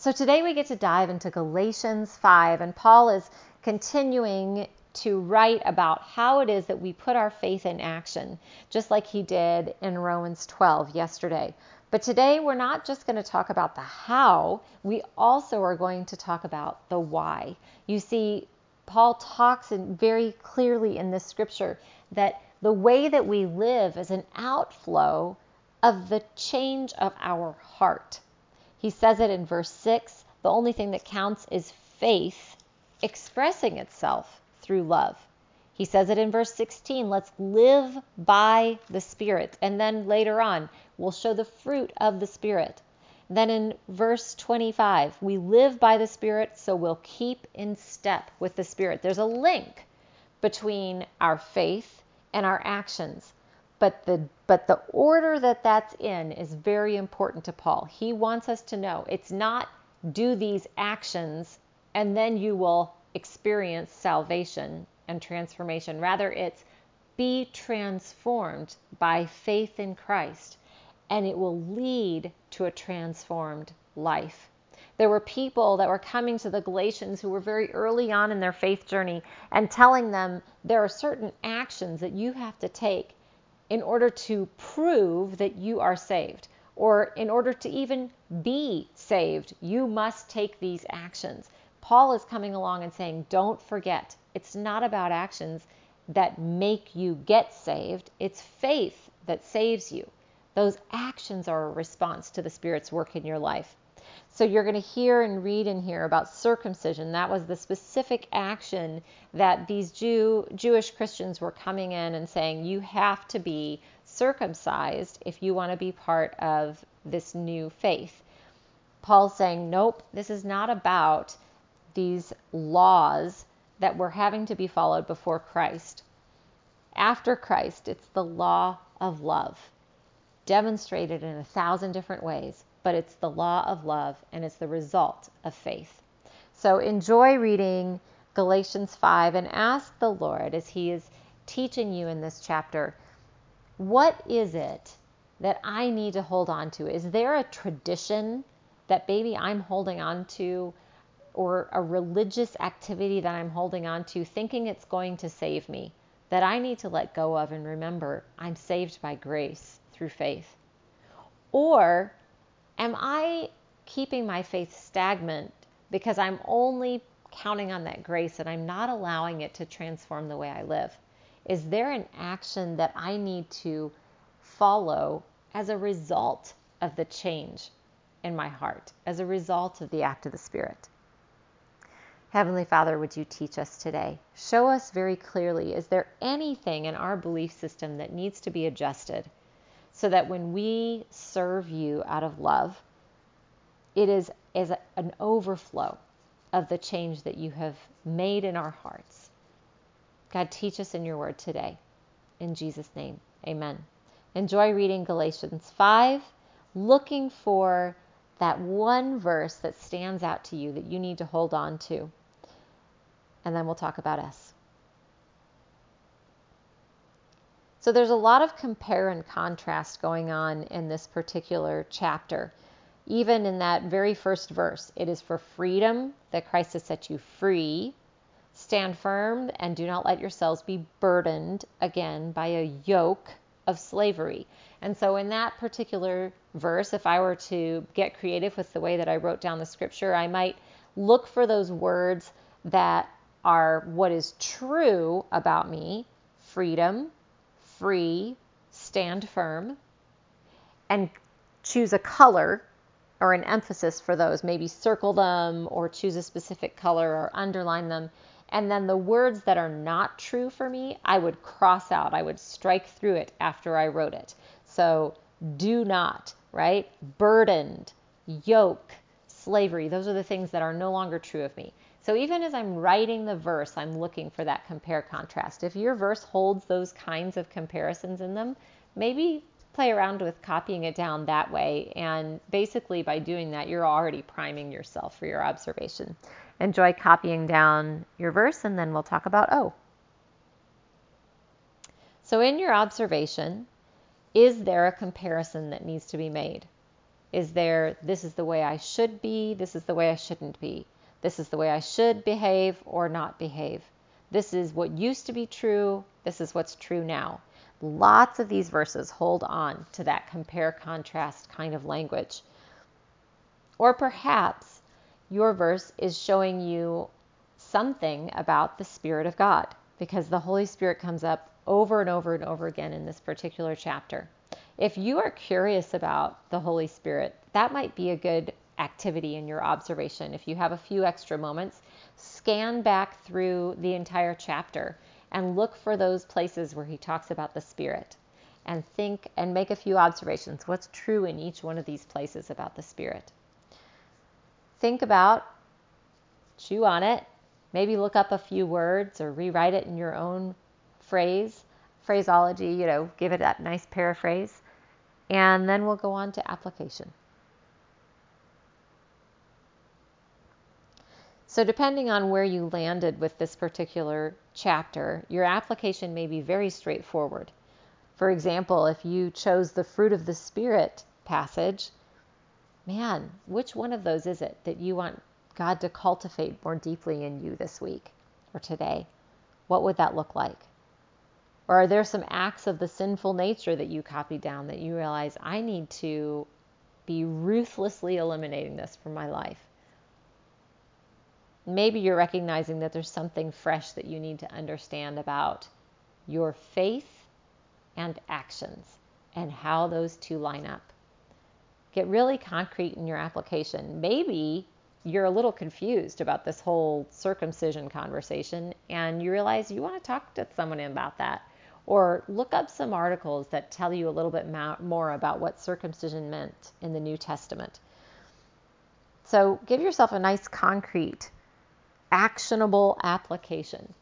So today we get to dive into Galatians 5, and Paul is continuing to write about how it is that we put our faith in action, just like he did in Romans 12 yesterday. But today we're not just going to talk about the how, we also are going to talk about the why. You see, Paul talks in very clearly in this scripture that the way that we live is an outflow of the change of our heart. He says it in verse 6 the only thing that counts is faith expressing itself through love. He says it in verse 16 let's live by the Spirit. And then later on, we'll show the fruit of the Spirit. Then in verse 25, we live by the Spirit, so we'll keep in step with the Spirit. There's a link between our faith and our actions. But the but the order that that's in is very important to Paul. He wants us to know it's not do these actions and then you will experience salvation and transformation. Rather, it's be transformed by faith in Christ and it will lead to a transformed life. There were people that were coming to the Galatians who were very early on in their faith journey and telling them there are certain actions that you have to take in order to prove that you are saved. Or in order to even be saved, you must take these actions. Paul is coming along and saying, don't forget, it's not about actions that make you get saved, it's faith that saves you. Those actions are a response to the Spirit's work in your life. So you're going to hear and read in here about circumcision. That was the specific action that these Jew Jewish Christians were coming in and saying you have to be circumcised if you want to be part of this new faith. Paul's saying, nope, this is not about these laws that were having to be followed before Christ. After Christ, it's the law of love, demonstrated in a thousand different ways but it's the law of love and it's the result of faith. So enjoy reading Galatians 5 and ask the Lord as He is teaching you in this chapter what is it that I need to hold on to? Is there a tradition that maybe I'm holding on to or a religious activity that I'm holding on to thinking it's going to save me that I need to let go of and remember I'm saved by grace through faith? Or Am I keeping my faith stagnant because I'm only counting on that grace and I'm not allowing it to transform the way I live? Is there an action that I need to follow as a result of the change in my heart, as a result of the act of the Spirit? Heavenly Father, would you teach us today? Show us very clearly is there anything in our belief system that needs to be adjusted? So that when we serve you out of love, it is as an overflow of the change that you have made in our hearts. God, teach us in your word today. In Jesus' name, amen. Enjoy reading Galatians 5, looking for that one verse that stands out to you that you need to hold on to. And then we'll talk about us. So there's a lot of compare and contrast going on in this particular chapter. Even in that very first verse, it is for freedom that Christ has set you free. Stand firm and do not let yourselves be burdened again by a yoke of slavery. And so, in that particular verse, if I were to get creative with the way that I wrote down the scripture, I might look for those words that are what is true about me freedom, free, stand firm, and choose a color or an emphasis for those. Maybe circle them or choose a specific color or underline them. And then the words that are not true for me, I would cross out. I would strike through it after I wrote it. So do not, right? Burdened, yoke, slavery. Those are the things that are no longer true of me. So even as I'm writing the verse, I'm looking for that compare contrast. If your verse holds those kinds of comparisons in them, maybe play around with copying it down that way. And basically, by doing that, you're already priming yourself for your observation. Enjoy copying down your verse, and then we'll talk about oh. So, in your observation, is there a comparison that needs to be made? Is there, this is the way I should be, this is the way I shouldn't be, this is the way I should behave or not behave. This is what used to be true, this is what's true now. Lots of these verses hold on to that compare contrast kind of language. Or perhaps your verse is showing you something about the Spirit of God because the Holy Spirit comes up over and over and over again in this particular chapter. If you are curious about the Holy Spirit, that might be a good activity in your observation. If you have a few extra moments, scan back through the entire chapter and look for those places where he talks about the Spirit and think and make a few observations. What's true in each one of these places about the Spirit? Think about, chew on it, maybe look up a few words or rewrite it in your own phrase, phraseology, you know, give it that nice paraphrase. And then we'll go on to application. So, depending on where you landed with this particular chapter, your application may be very straightforward. For example, if you chose the fruit of the Spirit passage, man, which one of those is it that you want God to cultivate more deeply in you this week or today? What would that look like? Or are there some acts of the sinful nature that you copied down that you realize I need to be ruthlessly eliminating this from my life? Maybe you're recognizing that there's something fresh that you need to understand about your faith and actions and how those two line up. Get really concrete in your application. Maybe you're a little confused about this whole circumcision conversation and you realize you want to talk to someone about that. Or look up some articles that tell you a little bit more about what circumcision meant in the New Testament. So give yourself a nice concrete actionable application.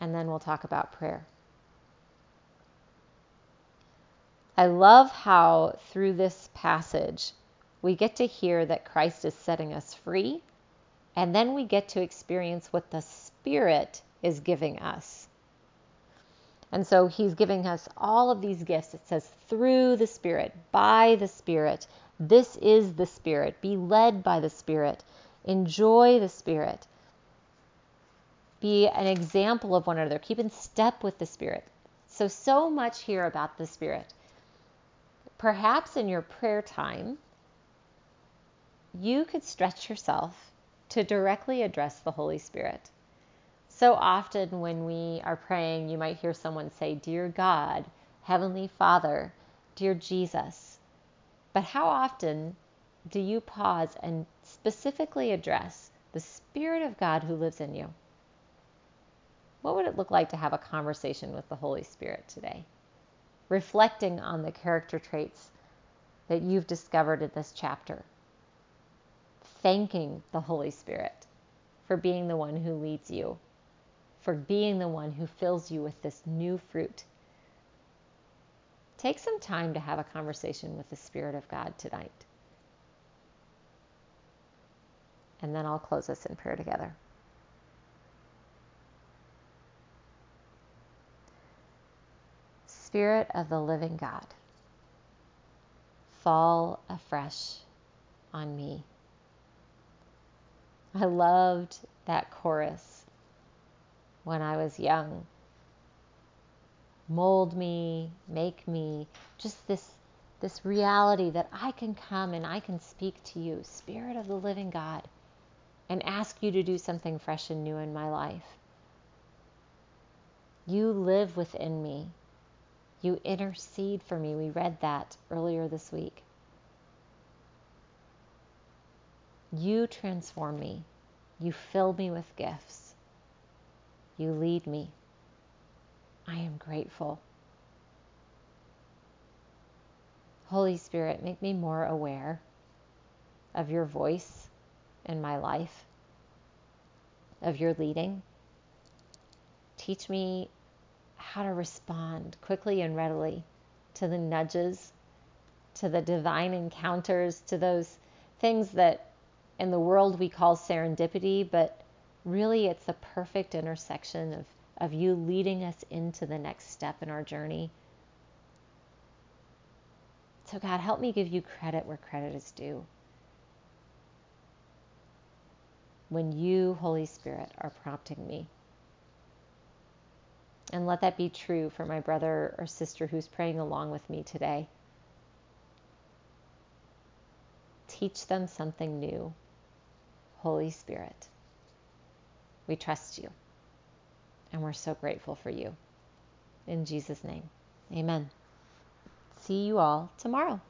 And then we'll talk about prayer. I love how through this passage we get to hear that Christ is setting us free, and then we get to experience what the Spirit is giving us. And so he's giving us all of these gifts. It says, through the Spirit, by the Spirit. This is the Spirit. Be led by the Spirit. Enjoy the Spirit be an example of one another, keep in step with the Spirit. So, so much here about the Spirit. Perhaps in your prayer time, you could stretch yourself to directly address the Holy Spirit. So often, when we are praying, you might hear someone say, Dear God, Heavenly Father, Dear Jesus. But how often do you pause and specifically address the Spirit of God who lives in you? What would it look like to have a conversation with the Holy Spirit today? Reflecting on the character traits that you've discovered in this chapter. Thanking the Holy Spirit for being the one who leads you, for being the one who fills you with this new fruit. Take some time to have a conversation with the Spirit of God tonight. And then I'll close us in prayer together. Spirit of the living God, fall afresh on me. I loved that chorus when I was young. Mold me, make me, just this this reality that I can come and I can speak to you, Spirit of the living God, and ask you to do something fresh and new in my life. You live within me. You intercede for me. We read that earlier this week. You transform me. You fill me with gifts. You lead me. I am grateful. Holy Spirit, make me more aware of your voice in my life, of your leading. Teach me how to respond quickly and readily to the nudges, to the divine encounters, to those things that in the world we call serendipity, but really it's the perfect intersection of, of you leading us into the next step in our journey. So, God, help me give you credit where credit is due. When you, Holy Spirit, are prompting me. And let that be true for my brother or sister who's praying along with me today. Teach them something new. Holy Spirit, we trust you. And we're so grateful for you. In Jesus' name, amen. See you all tomorrow.